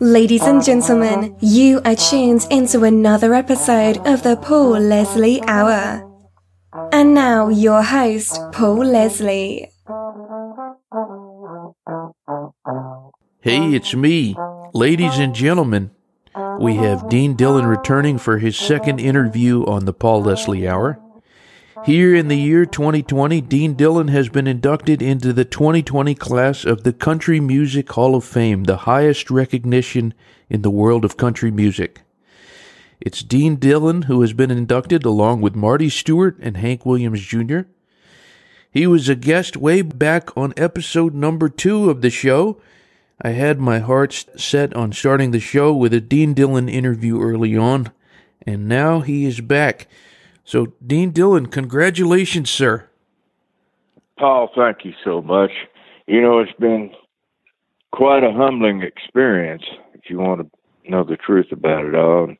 Ladies and gentlemen, you are tuned into another episode of the Paul Leslie Hour. And now, your host, Paul Leslie. Hey, it's me. Ladies and gentlemen, we have Dean Dillon returning for his second interview on the Paul Leslie Hour. Here in the year 2020, Dean Dillon has been inducted into the 2020 class of the Country Music Hall of Fame, the highest recognition in the world of country music. It's Dean Dillon who has been inducted along with Marty Stuart and Hank Williams Jr. He was a guest way back on episode number two of the show. I had my heart set on starting the show with a Dean Dillon interview early on, and now he is back. So, Dean Dillon, congratulations, sir. Paul, thank you so much. You know, it's been quite a humbling experience, if you want to know the truth about it all.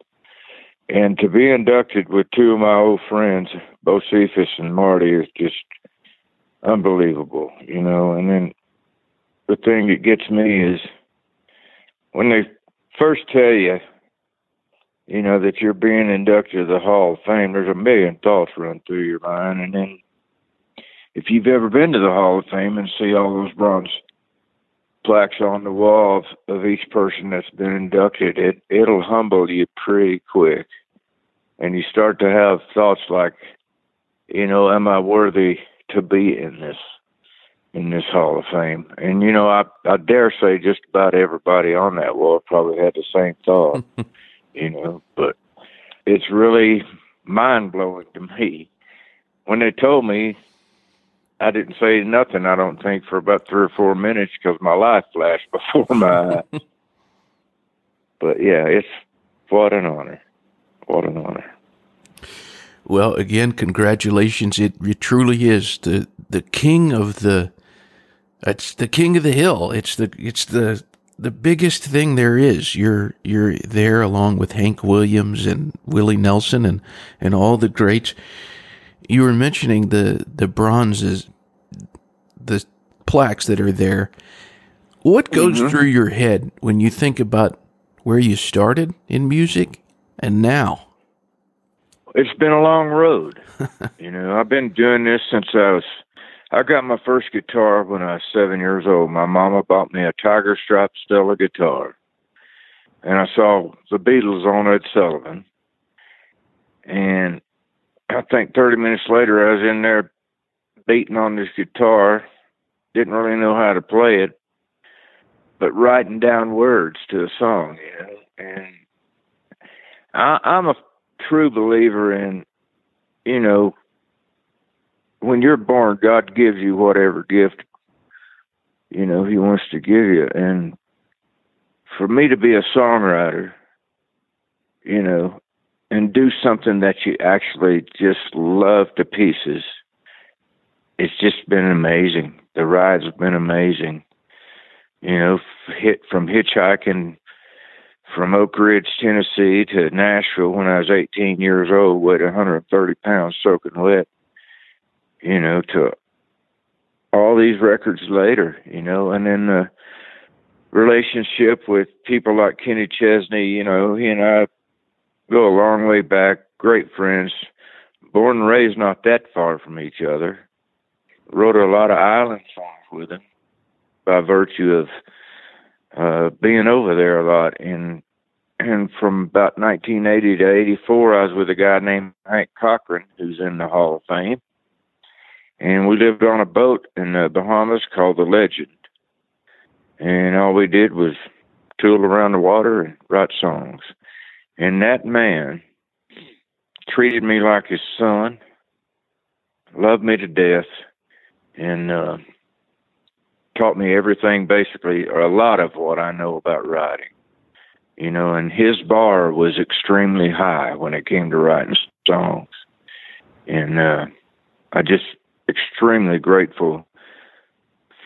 And to be inducted with two of my old friends, Bocephus and Marty, is just unbelievable, you know. And then the thing that gets me is when they first tell you you know, that you're being inducted to the Hall of Fame, there's a million thoughts run through your mind. And then if you've ever been to the Hall of Fame and see all those bronze plaques on the wall of, of each person that's been inducted, it it'll humble you pretty quick. And you start to have thoughts like, you know, am I worthy to be in this in this Hall of Fame? And you know, I I dare say just about everybody on that wall probably had the same thought. you know, but it's really mind blowing to me. When they told me, I didn't say nothing, I don't think, for about three or four minutes because my life flashed before my eyes. but yeah, it's what an honor. What an honor. Well, again, congratulations. It, it truly is the the king of the it's the king of the hill. It's the it's the the biggest thing there is. You're you're there along with Hank Williams and Willie Nelson and and all the greats. You were mentioning the the bronzes, the plaques that are there. What goes mm-hmm. through your head when you think about where you started in music and now? It's been a long road. you know, I've been doing this since I was I got my first guitar when I was seven years old. My mama bought me a tiger stripe Stella guitar. And I saw the Beatles on Ed Sullivan. And I think 30 minutes later, I was in there beating on this guitar. Didn't really know how to play it, but writing down words to a song, you know. And I, I'm a true believer in, you know, when you're born, God gives you whatever gift you know He wants to give you, and for me to be a songwriter, you know, and do something that you actually just love to pieces, it's just been amazing. The ride's been amazing. You know, hit from hitchhiking from Oak Ridge, Tennessee to Nashville when I was 18 years old, weighed 130 pounds, soaking wet you know, to all these records later, you know, and then the relationship with people like Kenny Chesney, you know, he and I go a long way back, great friends, born and raised not that far from each other. Wrote a lot of island songs with him by virtue of uh being over there a lot and and from about 1980 to 84 I was with a guy named Hank Cochran who's in the Hall of Fame and we lived on a boat in the Bahamas called the Legend. And all we did was tool around the water and write songs. And that man treated me like his son, loved me to death, and uh, taught me everything basically, or a lot of what I know about writing. You know, and his bar was extremely high when it came to writing songs. And uh, I just extremely grateful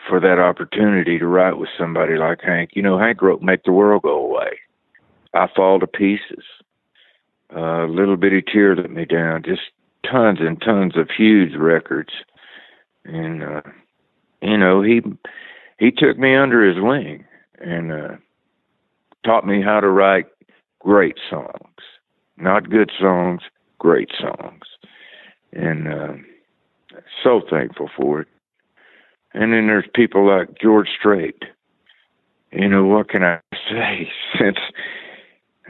for that opportunity to write with somebody like Hank. You know, Hank wrote Make the World Go Away. I Fall to Pieces. Uh, Little Bitty Tear Let Me Down. Just tons and tons of huge records. and uh, you know he he took me under his wing and uh, taught me how to write great songs, not good songs, great songs, and uh, so thankful for it. And then there's people like George Strait. You know what can I say? Since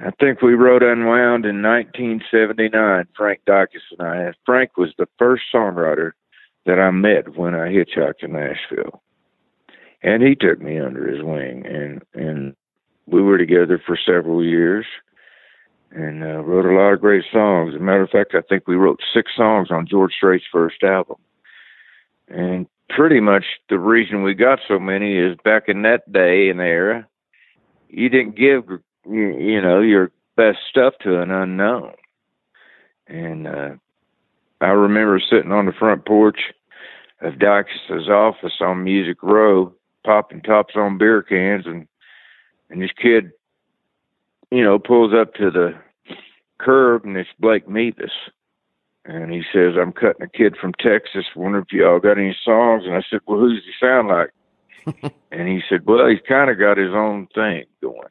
I think we wrote Unwound in 1979, Frank Dykes and I. Frank was the first songwriter that I met when I hitchhiked to Nashville, and he took me under his wing, and and we were together for several years, and uh, wrote a lot of great songs. As a matter of fact, I think we wrote six songs on George Strait's first album, and pretty much the reason we got so many is back in that day and era, you didn't give you, know your best stuff to an unknown, and uh, I remember sitting on the front porch of Dykes' office on Music Row, popping tops on beer cans, and and this kid, you know, pulls up to the curb, and it's Blake Mevis. And he says, I'm cutting a kid from Texas. Wonder if y'all got any songs? And I said, Well, who does he sound like? and he said, Well, he's kind of got his own thing going.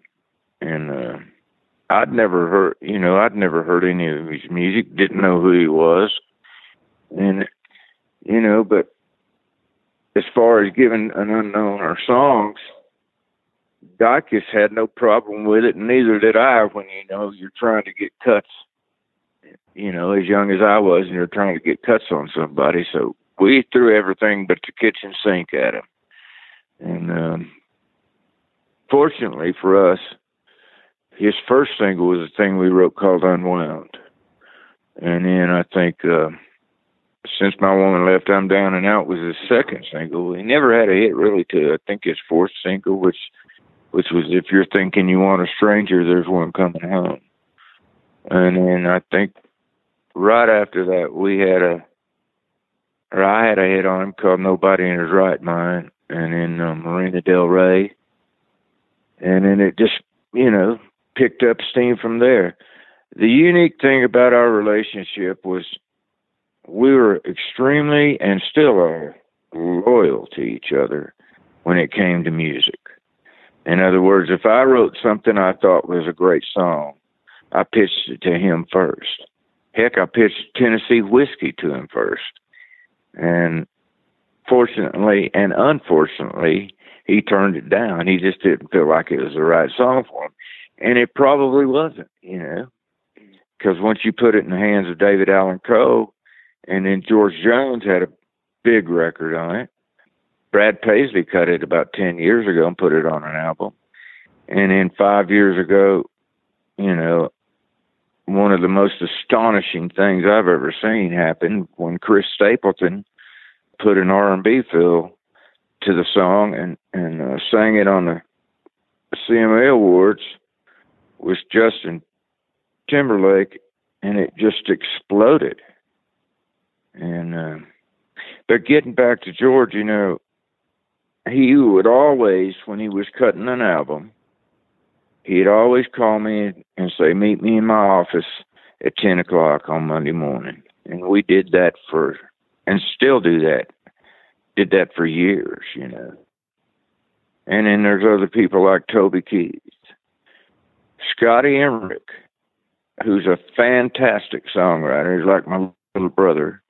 And uh, I'd never heard, you know, I'd never heard any of his music, didn't know who he was. And, you know, but as far as giving an unknown our songs, Dykes had no problem with it, and neither did I when, you know, you're trying to get cuts you know, as young as I was, and you're trying to get cuts on somebody. So we threw everything but the kitchen sink at him. And um, fortunately for us, his first single was a thing we wrote called Unwound. And then I think uh, Since My Woman Left, I'm Down and Out was his second single. He never had a hit really to, I think, his fourth single, which which was If You're Thinking You Want a Stranger, There's One Coming Home. And then I think right after that, we had a, or I had a hit on him called Nobody in His Right Mind, and then uh, Marina Del Rey. And then it just, you know, picked up steam from there. The unique thing about our relationship was we were extremely and still are loyal to each other when it came to music. In other words, if I wrote something I thought was a great song, I pitched it to him first. Heck, I pitched Tennessee whiskey to him first. And fortunately and unfortunately, he turned it down. He just didn't feel like it was the right song for him. And it probably wasn't, you know, because once you put it in the hands of David Allan Coe, and then George Jones had a big record on it. Brad Paisley cut it about 10 years ago and put it on an album. And then five years ago, you know, one of the most astonishing things I've ever seen happen when Chris Stapleton put an R&B feel to the song and and uh, sang it on the CMA Awards was Justin Timberlake, and it just exploded. And uh, but getting back to George, you know, he would always, when he was cutting an album, he'd always call me and say, "Meet me in my office at ten o'clock on Monday morning," and we did that for, and still do that. Did that for years, you know. And then there's other people like Toby Keith, Scotty Emerick, who's a fantastic songwriter. He's like my little brother.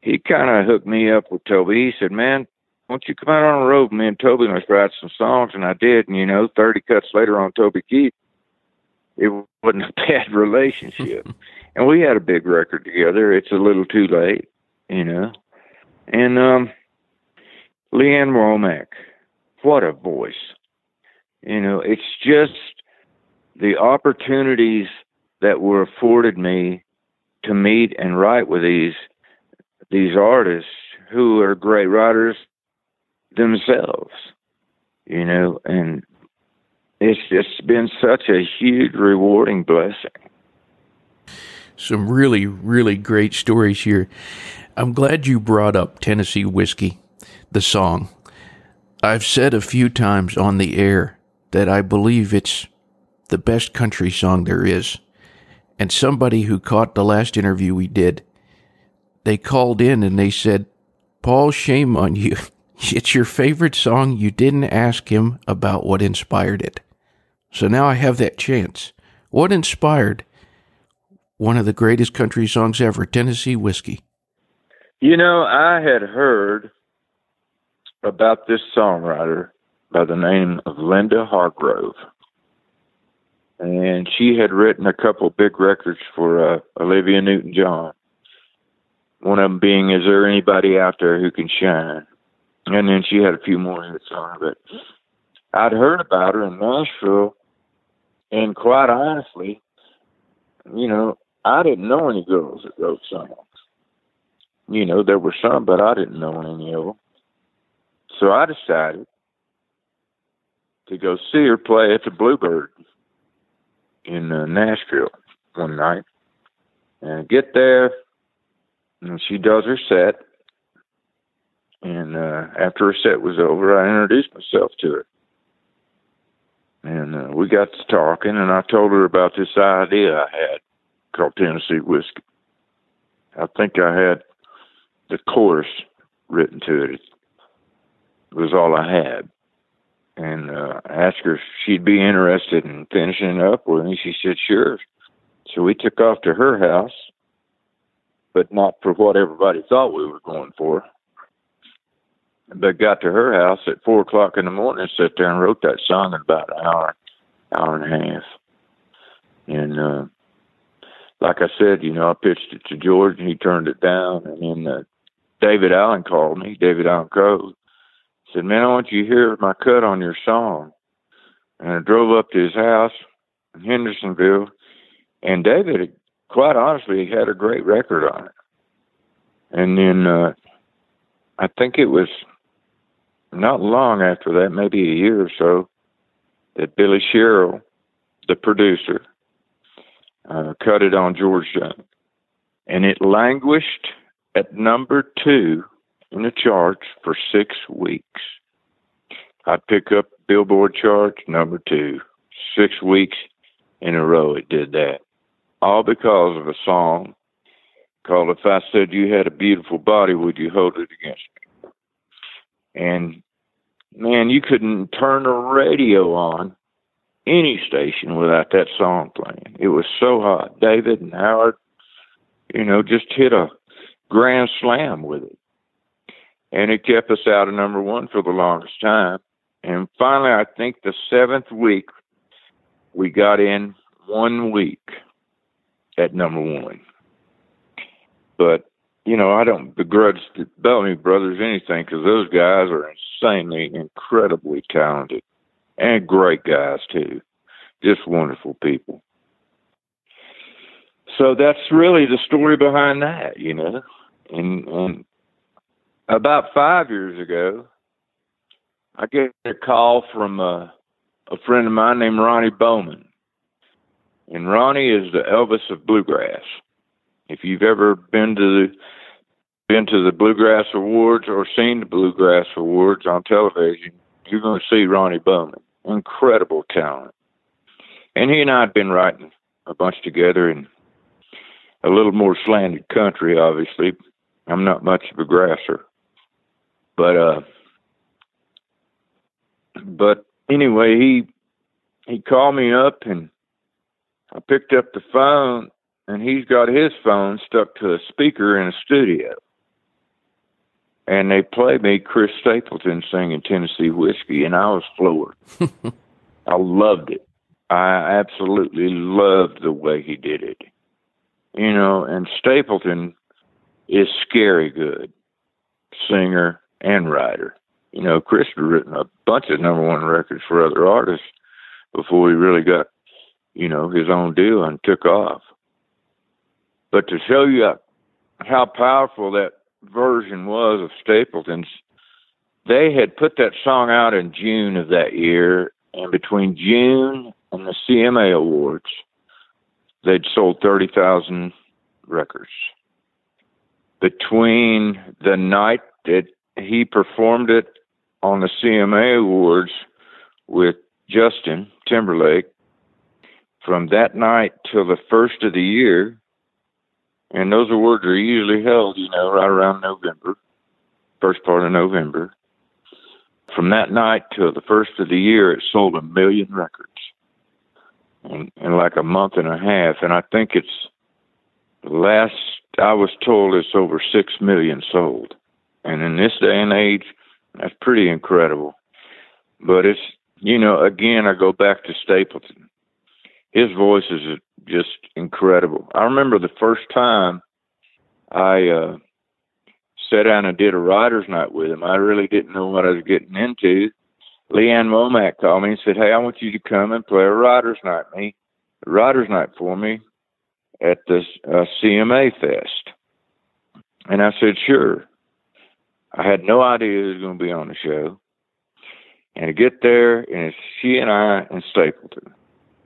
He kind of hooked me up with Toby. He said, "Man, won't you come out on the road? Me and Toby must write some songs, and I did. And you know, thirty cuts later on Toby Keith, it wasn't a bad relationship, and we had a big record together. It's a little too late, you know. And um, Lee Ann Womack, what a voice! You know, it's just the opportunities that were afforded me to meet and write with these these artists who are great writers themselves, you know, and it's just been such a huge, rewarding blessing. Some really, really great stories here. I'm glad you brought up Tennessee Whiskey, the song. I've said a few times on the air that I believe it's the best country song there is. And somebody who caught the last interview we did, they called in and they said, Paul, shame on you. It's your favorite song. You didn't ask him about what inspired it. So now I have that chance. What inspired one of the greatest country songs ever, Tennessee Whiskey? You know, I had heard about this songwriter by the name of Linda Hargrove. And she had written a couple big records for uh, Olivia Newton John. One of them being Is There Anybody Out There Who Can Shine? And then she had a few more hits on her. But I'd heard about her in Nashville. And quite honestly, you know, I didn't know any girls that wrote songs. You know, there were some, but I didn't know any of them. So I decided to go see her play at the Bluebird in uh, Nashville one night and get there and she does her set and uh after her set was over i introduced myself to her and uh, we got to talking and i told her about this idea i had called tennessee whiskey i think i had the chorus written to it it was all i had and uh, I asked her if she'd be interested in finishing up with me. She said, sure. So we took off to her house, but not for what everybody thought we were going for. But got to her house at four o'clock in the morning and sat there and wrote that song in about an hour, hour and a half. And uh, like I said, you know, I pitched it to George and he turned it down. And then uh, David Allan called me, David Allan Coe, said, Man, I want you to hear my cut on your song. And I drove up to his house in Hendersonville, and David, quite honestly, had a great record on it. And then uh, I think it was not long after that, maybe a year or so, that Billy Sherrill, the producer, uh, cut it on George Young. And it languished at number two in the charts for six weeks. I'd pick up Billboard chart number two, six weeks in a row. It did that, all because of a song called "If I Said You Had a Beautiful Body, Would You Hold It Against Me?" And man, you couldn't turn the radio on any station without that song playing. It was so hot. David and Howard, you know, just hit a grand slam with it and it kept us out of number one for the longest time. And finally, I think the seventh week, we got in one week at number one. But you know, I don't begrudge the Bellamy Brothers anything because those guys are insanely, incredibly talented and great guys too. Just wonderful people. So that's really the story behind that, you know. And and about five years ago, I get a call from a, a friend of mine named Ronnie Bowman. And Ronnie is the Elvis of bluegrass. If you've ever been to the been to the Bluegrass Awards or seen the Bluegrass Awards on television, you're going to see Ronnie Bowman. Incredible talent. And he and I had been writing a bunch together in a little more slanted country, obviously. I'm not much of a grasser. But uh, but anyway, he he called me up and I picked up the phone and he's got his phone stuck to a speaker in a studio. And they played me Chris Stapleton singing Tennessee Whiskey, and I was floored. I loved it. I absolutely loved the way he did it. You know, and Stapleton is scary good singer, and writer. You know, Chris had written a bunch of number one records for other artists before he really got, you know, his own deal and took off. But to show you how powerful that version was of Stapleton's, they had put that song out in June of that year, and between June and the CMA Awards, they'd sold 30,000 records. Between the night that he performed it on the CMA Awards with Justin Timberlake from that night till the first of the year. And those awards are usually held, you know, right around November. first part of November. From that night till the first of the year, it sold a million records in, in like a month and a half. And I think it's last I was told it's over six million sold. And in this day and age, that's pretty incredible. But it's you know, again I go back to Stapleton. His voice is just incredible. I remember the first time I uh sat down and did a writer's night with him. I really didn't know what I was getting into. Lee Ann Womack called me and said, Hey, I want you to come and play a writer's night me a writer's night for me at the uh, CMA Fest. And I said, Sure. I had no idea who was going to be on the show. And I get there, and it's she and I and Stapleton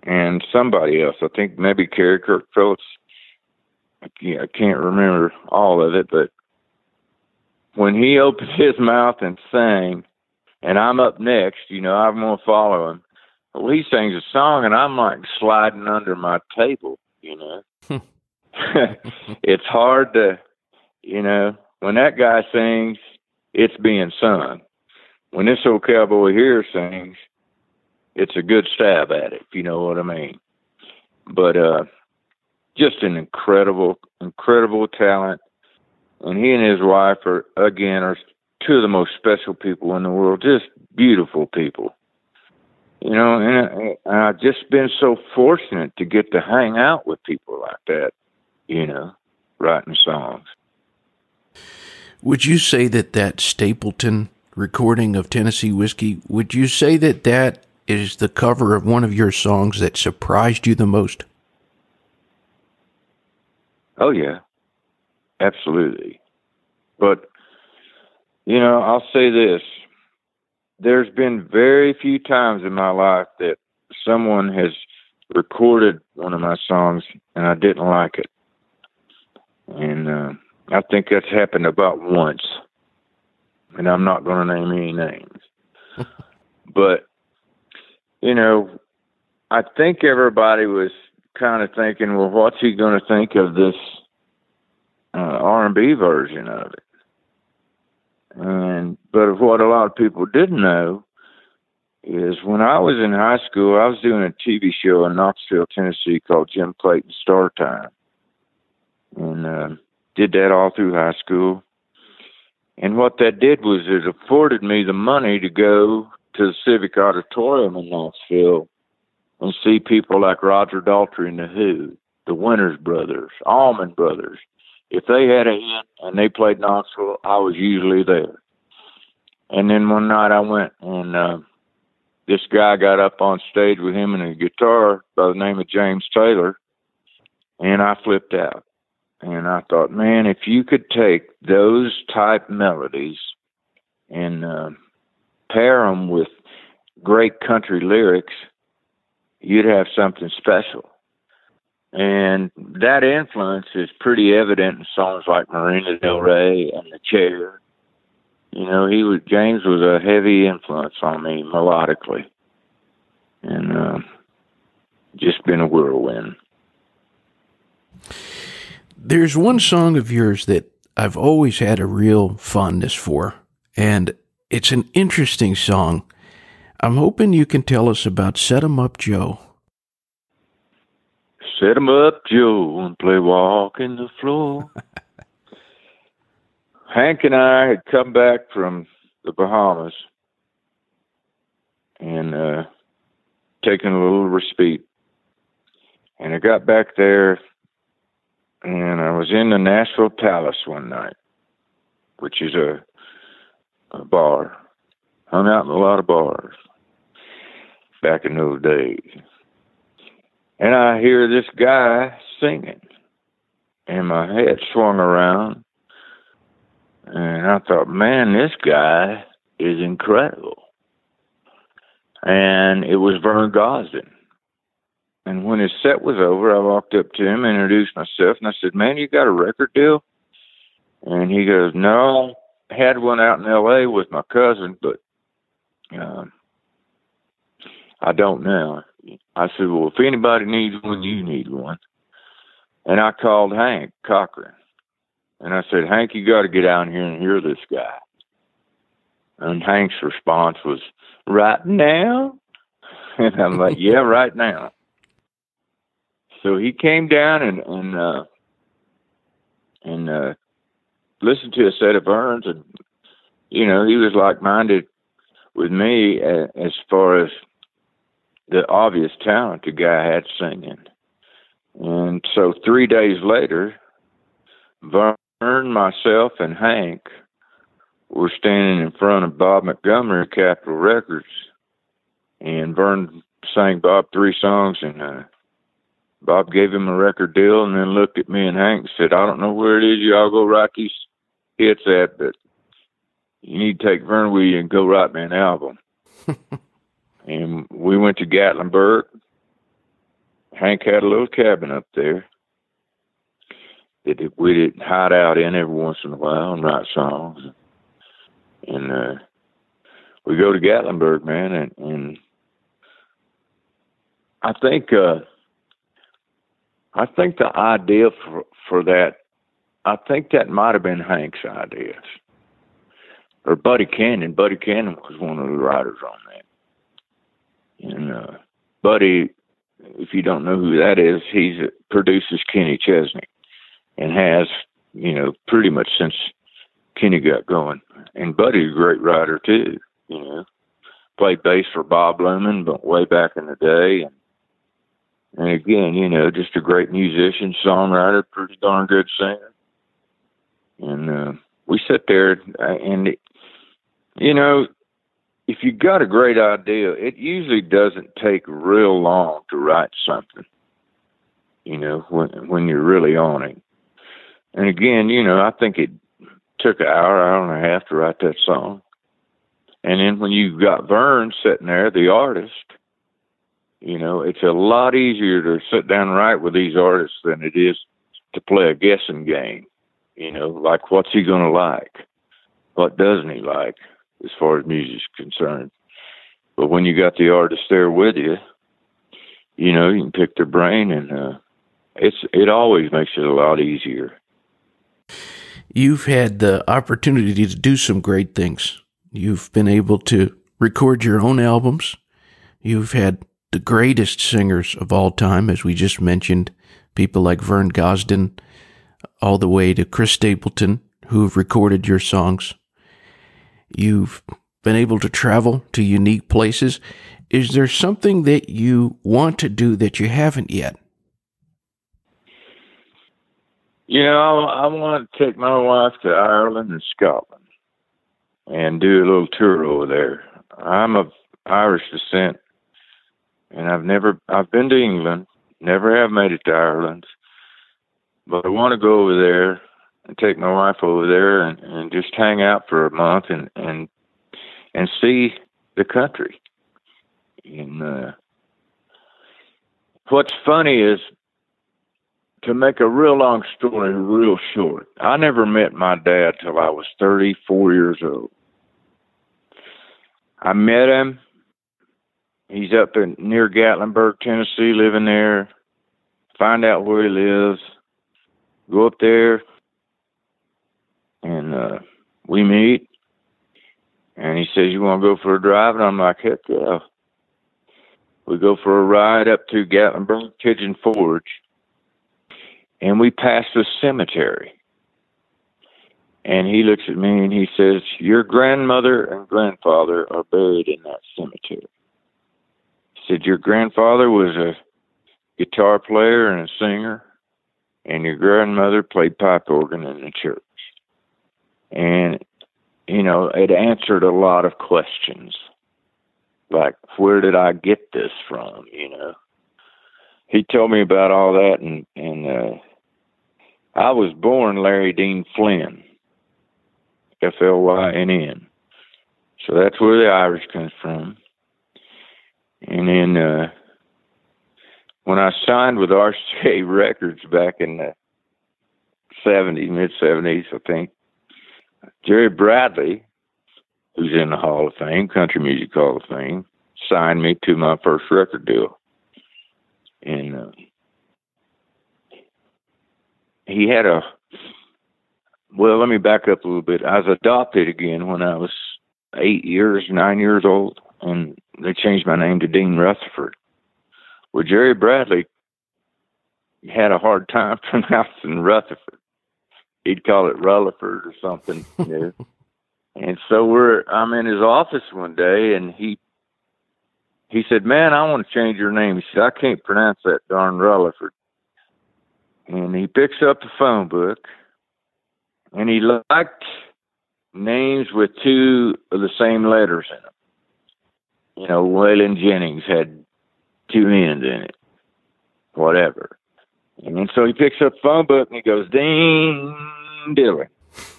and somebody else. I think maybe Kerry Kurt Phillips. I can't remember all of it, but when he opened his mouth and sang, and I'm up next, you know, I'm going to follow him. Well, he sings a song, and I'm like sliding under my table, you know. it's hard to, you know, when that guy sings, it's being sung. When this old cowboy here sings, it's a good stab at it, if you know what I mean. But uh just an incredible, incredible talent. And he and his wife are again are two of the most special people in the world, just beautiful people. You know, and, and I've just been so fortunate to get to hang out with people like that, you know, writing songs. Would you say that that Stapleton recording of Tennessee Whiskey, would you say that that is the cover of one of your songs that surprised you the most? Oh, yeah, absolutely. But, you know, I'll say this there's been very few times in my life that someone has recorded one of my songs and I didn't like it. And uh, I think that's happened about once. And I'm not going to name any names. but you know, I think everybody was kind of thinking, well, what's he going to think of this uh, R&B version of it? And but what a lot of people didn't know is when I was in high school, I was doing a TV show in Knoxville, Tennessee called Jim Clayton Star Time, and uh, did that all through high school. And what that did was it afforded me the money to go to the Civic Auditorium in Knoxville and see people like Roger Daltrey and the Who, the Winters Brothers, Allman Brothers. If they had a hit and they played Knoxville, I was usually there. And then one night I went and uh, this guy got up on stage with him and a guitar by the name of James Taylor, and I flipped out. And I thought, man, if you could take those type melodies and uh, pair them with great country lyrics, you'd have something special. And that influence is pretty evident in songs like Marina Del Rey and The Chair. You know, he was James was a heavy influence on me melodically, and uh, just been a whirlwind. There's one song of yours that I've always had a real fondness for, and it's an interesting song. I'm hoping you can tell us about Set 'em Up Joe. Set 'em up Joe and play walking the floor. Hank and I had come back from the Bahamas and uh, taken a little respite. And I got back there and I was in the Nashville Palace one night, which is a a bar. Hung out in a lot of bars back in those days. And I hear this guy singing. And my head swung around. And I thought, man, this guy is incredible. And it was Vern Gosdin. And when his set was over, I walked up to him, introduced myself, and I said, Man, you got a record deal? And he goes, No, had one out in L.A. with my cousin, but um, I don't now. I said, well, if anybody needs one, you need one. And I called Hank Cochran, and I said, Hank, you got to get down here and hear this guy. And Hank's response was, "Right now," and I'm like, "Yeah, right now." So he came down and and uh, and uh, listened to a set of Vern's, and you know he was like minded with me as far as the obvious talent the guy had singing. And so three days later, Vern, myself, and Hank were standing in front of Bob Montgomery Capitol Records, and Vern sang Bob three songs, and uh, Bob gave him a record deal, and then looked at me and Hank and said, "I don't know where it is y'all go these hits at, but you need to take Vern with you and go write me an album." and we went to Gatlinburg. Hank had a little cabin up there that we'd hide out in every once in a while and write songs. And uh, we go to Gatlinburg, man, and, and I think uh, I think the idea for for that, I think that might have been Hank's idea, or Buddy Cannon. Buddy Cannon was one of the writers on that, and uh, Buddy, if you don't know who that is, he's produces Kenny Chesney, and has you know pretty much since Kenny got going. And Buddy's a great writer too, you know. Played bass for Bob Luman, but way back in the day, and and again, you know, just a great musician, songwriter, pretty darn good singer. And uh, we sit there, uh, and it, you know, if you got a great idea, it usually doesn't take real long to write something. You know, when when you're really on it. And again, you know, I think it took an hour, hour and a half to write that song. And then when you got Vern sitting there, the artist, you know, it's a lot easier to sit down and write with these artists than it is to play a guessing game. You know, like what's he going to like? What doesn't he like as far as music's concerned? But when you got the artist there with you, you know, you can pick their brain and uh it's it always makes it a lot easier. You've had the opportunity to do some great things. You've been able to record your own albums. You've had the greatest singers of all time, as we just mentioned, people like Vern Gosdin, all the way to Chris Stapleton, who've recorded your songs. You've been able to travel to unique places. Is there something that you want to do that you haven't yet? You know, I, I want to take my wife to Ireland and Scotland and do a little tour over there. I'm of Irish descent, and I've never I've been to England, never have made it to Ireland, but I want to go over there and take my wife over there and, and just hang out for a month and and and see the country. And uh, what's funny is to make a real long story real short. I never met my dad till I was 34 years old. I met him He's up in near Gatlinburg, Tennessee, living there. Find out where he lives. Go up there, and uh, we meet. And he says, "You want to go for a drive?" And I'm like, "Heck yeah!" We go for a ride up to Gatlinburg Pigeon Forge, and we pass the cemetery. And he looks at me and he says, "Your grandmother and grandfather are buried in that cemetery." He said your grandfather was a guitar player and a singer, and your grandmother played pipe organ in the church. And, you know, it answered a lot of questions. Like, where did I get this from, you know? He told me about all that, and, and, uh, I was born Larry Dean Flynn, F L Y N N. So that's where the Irish comes from. And then uh, when I signed with RCA Records back in the 70s, mid 70s, I think, Jerry Bradley, who's in the Hall of Fame, Country Music Hall of Fame, signed me to my first record deal. And uh, he had a, well, let me back up a little bit. I was adopted again when I was eight years, nine years old, and they changed my name to Dean Rutherford. Well, Jerry Bradley had a hard time pronouncing Rutherford. He'd call it Rutherford or something, you know. and so we're I'm in his office one day and he he said, Man, I want to change your name. He said, I can't pronounce that darn Rutherford. And he picks up the phone book and he liked names with two of the same letters in them. You know, Waylon Jennings had two N's in it, whatever. And so he picks up the phone book and he goes, Dean Dillon.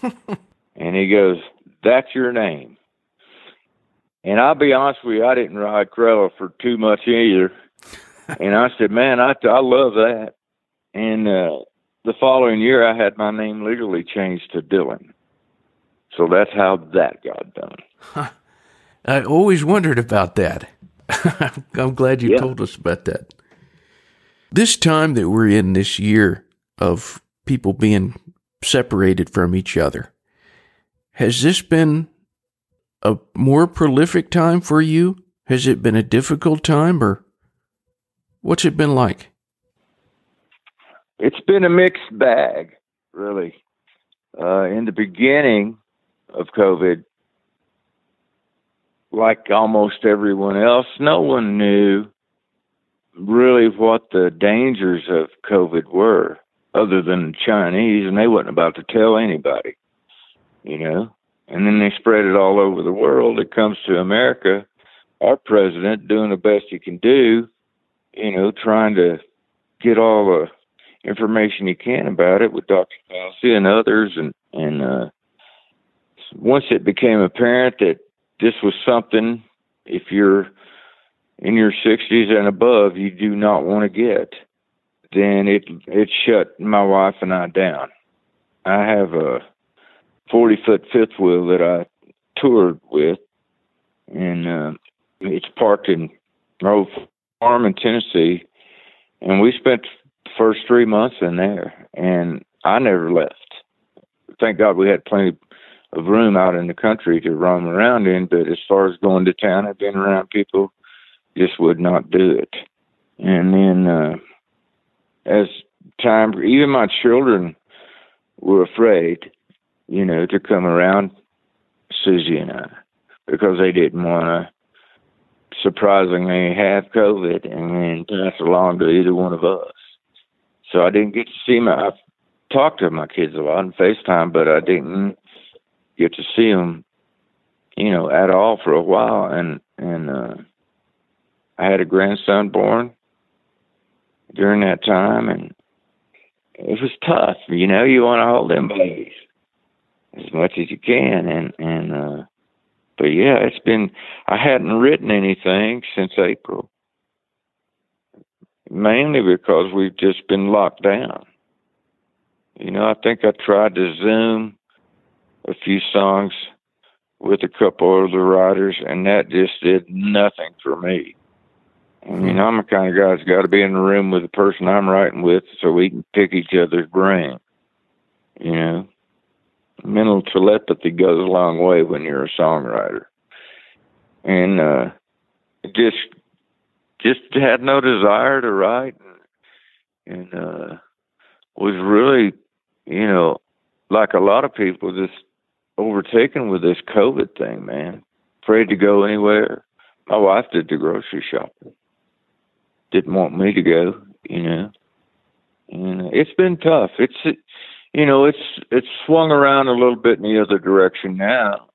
and he goes, That's your name. And I'll be honest with you, I didn't ride Crella for too much either. and I said, Man, I, I love that. And uh, the following year, I had my name legally changed to Dillon. So that's how that got done. Huh. I always wondered about that. I'm glad you yeah. told us about that. This time that we're in this year of people being separated from each other, has this been a more prolific time for you? Has it been a difficult time or what's it been like? It's been a mixed bag, really. Uh, in the beginning of COVID, like almost everyone else, no one knew really what the dangers of COVID were, other than the Chinese, and they wasn't about to tell anybody, you know. And then they spread it all over the world. It comes to America, our president doing the best he can do, you know, trying to get all the information he can about it with Dr. Fauci and others, and and uh, once it became apparent that this was something, if you're in your 60s and above, you do not want to get, then it it shut my wife and I down. I have a 40 foot fifth wheel that I toured with, and uh, it's parked in our farm in Tennessee, and we spent the first three months in there, and I never left. Thank God we had plenty of room out in the country to roam around in, but as far as going to town, I've been around people just would not do it. And then uh, as time, even my children were afraid, you know, to come around Susie and I because they didn't want to surprisingly have COVID and then pass along to either one of us. So I didn't get to see my. I talked to my kids a lot on FaceTime, but I didn't get to see them, you know, at all for a while. And and uh, I had a grandson born during that time, and it was tough. You know, you want to hold them babies as much as you can, and and uh, but yeah, it's been. I hadn't written anything since April, mainly because we've just been locked down. You know, I think I tried to Zoom a few songs with a couple of the writers, and that just did nothing for me. I mean, I'm the kind of guy that's got to be in the room with the person I'm writing with so we can pick each other's brain. You know, mental telepathy goes a long way when you're a songwriter. And uh, just just had no desire to write, and, and uh, was really, you know, like a lot of people, just overtaken with this COVID thing, man. Afraid to go anywhere. My wife did the grocery shopping didn't want me to go, you know. And it's been tough. It's you know, it's it's swung around a little bit in the other direction now.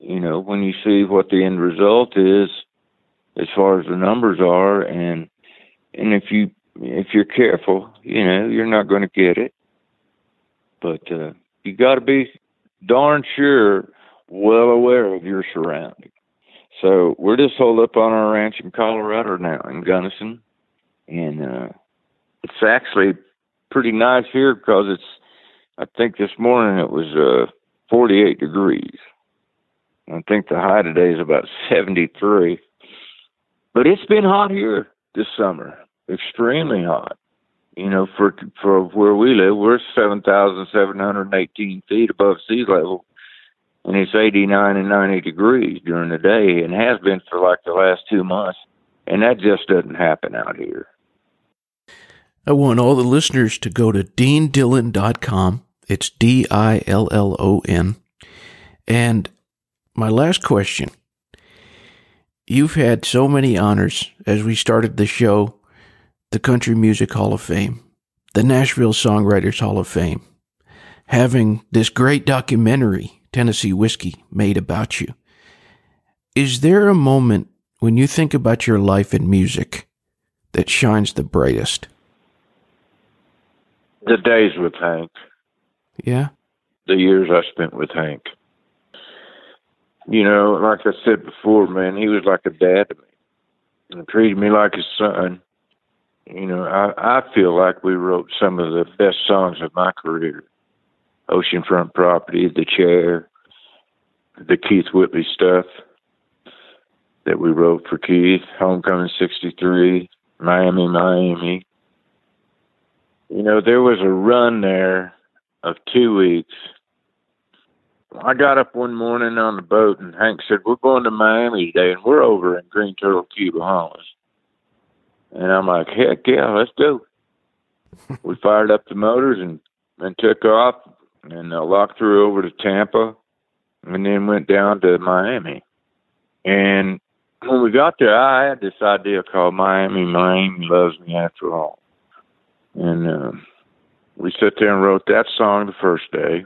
You know, when you see what the end result is as far as the numbers are and and if you if you're careful, you know, you're not going to get it. But uh you got to be darn sure well aware of your surroundings. So we're just holed up on our ranch in Colorado now in Gunnison and uh, it's actually pretty nice here because it's. I think this morning it was uh, 48 degrees. I think the high today is about 73. But it's been hot here this summer, extremely hot. You know, for for where we live, we're 7,718 feet above sea level, and it's 89 and 90 degrees during the day and has been for like the last two months. And that just doesn't happen out here. I want all the listeners to go to deandillon.com. It's D I L L O N. And my last question You've had so many honors as we started the show the Country Music Hall of Fame, the Nashville Songwriters Hall of Fame, having this great documentary, Tennessee Whiskey, made about you. Is there a moment when you think about your life in music that shines the brightest? The days with Hank. Yeah. The years I spent with Hank. You know, like I said before, man, he was like a dad to me. And treated me like his son. You know, I, I feel like we wrote some of the best songs of my career. Oceanfront Property, The Chair, the Keith Whitley stuff that we wrote for Keith, Homecoming 63, Miami, Miami. You know, there was a run there of two weeks. I got up one morning on the boat and Hank said, We're going to Miami today and we're over in Green Turtle Cuba, Bahamas. And I'm like, Heck yeah, let's go. we fired up the motors and, and took off and uh, locked through over to Tampa and then went down to Miami. And when we got there, I had this idea called Miami, Miami Loves Me After All. And um, we sat there and wrote that song the first day.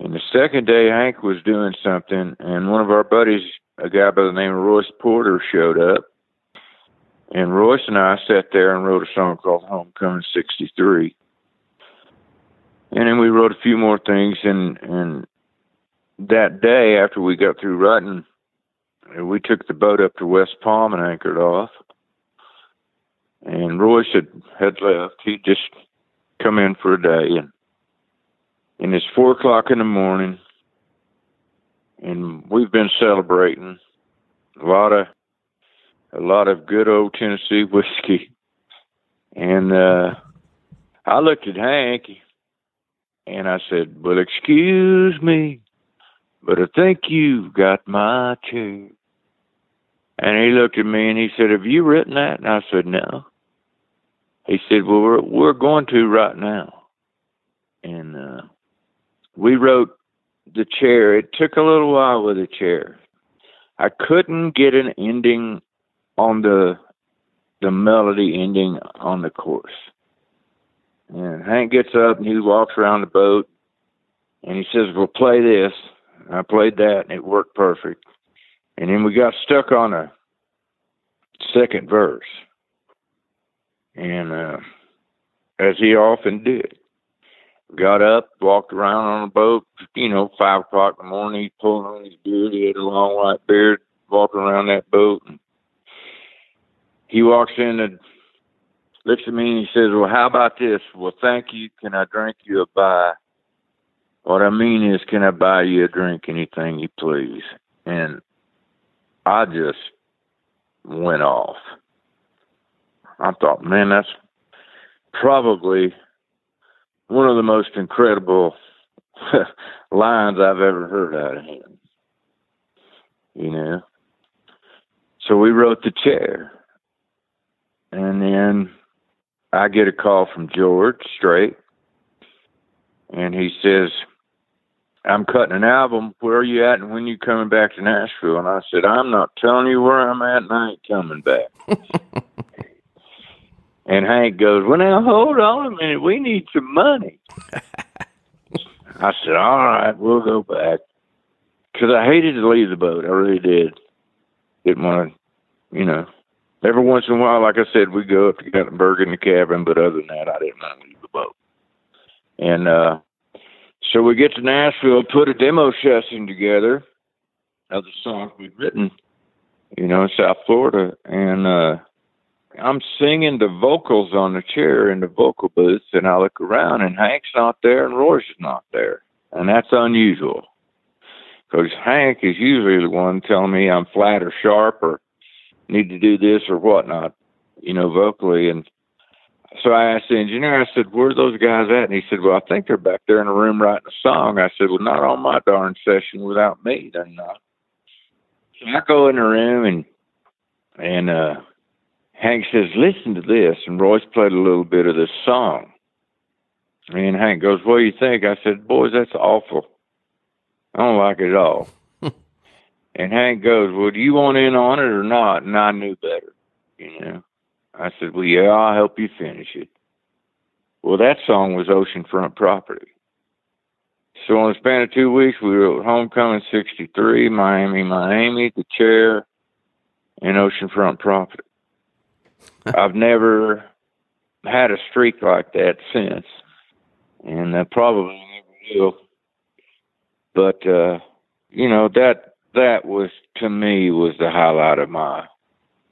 And the second day, Hank was doing something, and one of our buddies, a guy by the name of Royce Porter, showed up. And Royce and I sat there and wrote a song called Homecoming 63. And then we wrote a few more things, and, and that day, after we got through writing, we took the boat up to West Palm and anchored off and Royce had had left. He'd just come in for a day, and and it's four o'clock in the morning, and we've been celebrating a lot of a lot of good old Tennessee whiskey, and uh, I looked at Hank, and I said, "Well, excuse me, but I think you've got my chair." And he looked at me and he said, Have you written that? And I said, No he said, "Well, we're we're going to right now," and uh, we wrote the chair. It took a little while with the chair. I couldn't get an ending on the the melody ending on the chorus. And Hank gets up and he walks around the boat and he says, "Well, play this." I played that and it worked perfect. And then we got stuck on a second verse. And uh, as he often did, got up, walked around on the boat. You know, five o'clock in the morning, he pulled on his beard. He had a long white beard, walking around that boat. And he walks in and looks at me and he says, "Well, how about this? Well, thank you. Can I drink you a bye?" What I mean is, can I buy you a drink, anything you please? And I just went off. I thought, man, that's probably one of the most incredible lines I've ever heard out of him. You know? So we wrote the chair. And then I get a call from George Strait, and he says, I'm cutting an album. Where are you at and when you coming back to Nashville? And I said, I'm not telling you where I'm at and I ain't coming back. And Hank goes, Well, now hold on a minute. We need some money. I said, All right, we'll go back. Because I hated to leave the boat. I really did. Didn't want to, you know. Every once in a while, like I said, we go up to Gatlinburg in the cabin, but other than that, I didn't want to leave the boat. And uh, so we get to Nashville, put a demo session together of the songs we'd written, you know, in South Florida. And uh, I'm singing the vocals on the chair in the vocal booth, and I look around, and Hank's not there, and Royce is not there, and that's unusual because Hank is usually the one telling me I'm flat or sharp or need to do this or whatnot, you know, vocally, and so I asked the engineer, I said, Where are those guys at? And he said, Well, I think they're back there in a the room writing a song. I said, Well, not on my darn session without me. They're not. So I go in the room and and uh Hank says, Listen to this and Royce played a little bit of this song. And Hank goes, What do you think? I said, Boys, that's awful. I don't like it at all. And Hank goes, Well, do you want in on it or not? And I knew better, you know. I said, Well, yeah, I'll help you finish it. Well, that song was Oceanfront Property. So, in the span of two weeks, we wrote Homecoming 63, Miami, Miami, The Chair, and Oceanfront Property. I've never had a streak like that since, and I probably never will. But, uh, you know, that that was to me was the highlight of my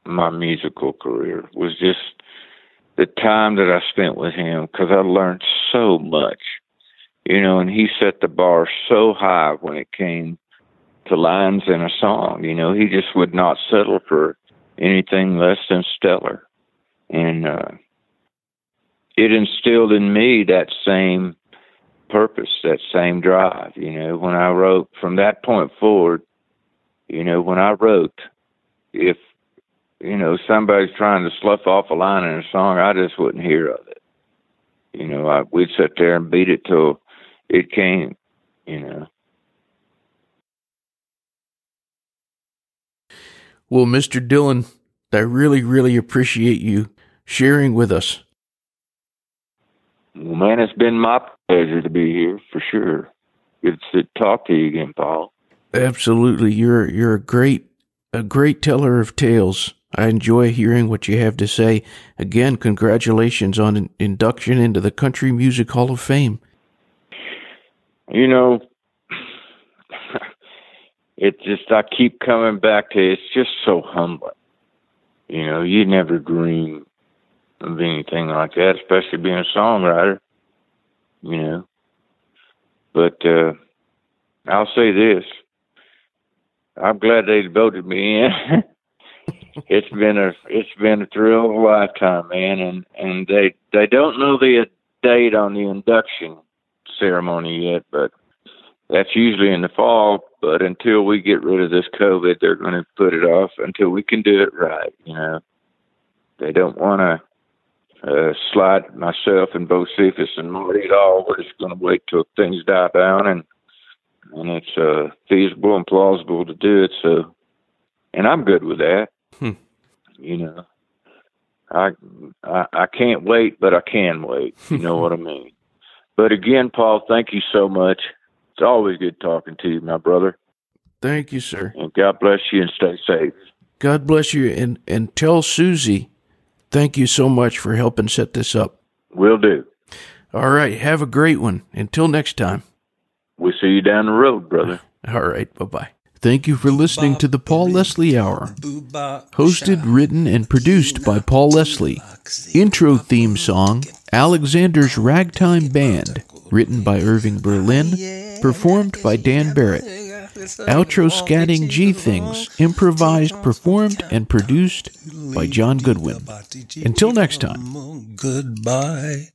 my musical career was just the time that I spent with him because I learned so much, you know, and he set the bar so high when it came to lines in a song. You know, he just would not settle for anything less than stellar. And uh, it instilled in me that same purpose, that same drive. You know, when I wrote from that point forward, you know, when I wrote, if you know, somebody's trying to slough off a line in a song, I just wouldn't hear of it. You know, I, we'd sit there and beat it till it came, you know. Well, Mr. Dillon, I really, really appreciate you sharing with us. Well, man, it's been my pleasure to be here for sure. Good to talk to you again, Paul. Absolutely, you're you're a great a great teller of tales. I enjoy hearing what you have to say. Again, congratulations on induction into the Country Music Hall of Fame. You know, it just, I keep coming back to it. It's just so humbling. You know, you never dream of anything like that, especially being a songwriter, you know. But uh, I'll say this I'm glad they voted me in. it's been a it's been a thrill of a lifetime, man, and and they they don't know the date on the induction ceremony yet, but that's usually in the fall. But until we get rid of this COVID, they're going to put it off until we can do it right. You know, they don't want to uh, slide myself and Bo Cephas and Marty at all. We're just going to wait till things die down and and it's uh, feasible and plausible to do it. So, and I'm good with that. Hmm. You know, I, I I can't wait, but I can wait. You know what I mean? But again, Paul, thank you so much. It's always good talking to you, my brother. Thank you, sir. And God bless you and stay safe. God bless you and and tell Susie thank you so much for helping set this up. Will do. All right, have a great one. Until next time. We'll see you down the road, brother. All right. Bye bye. Thank you for listening to the Paul Leslie Hour. Hosted, written, and produced by Paul Leslie. Intro theme song Alexander's Ragtime Band, written by Irving Berlin, performed by Dan Barrett. Outro scatting G Things, improvised, performed, and produced by John Goodwin. Until next time. Goodbye.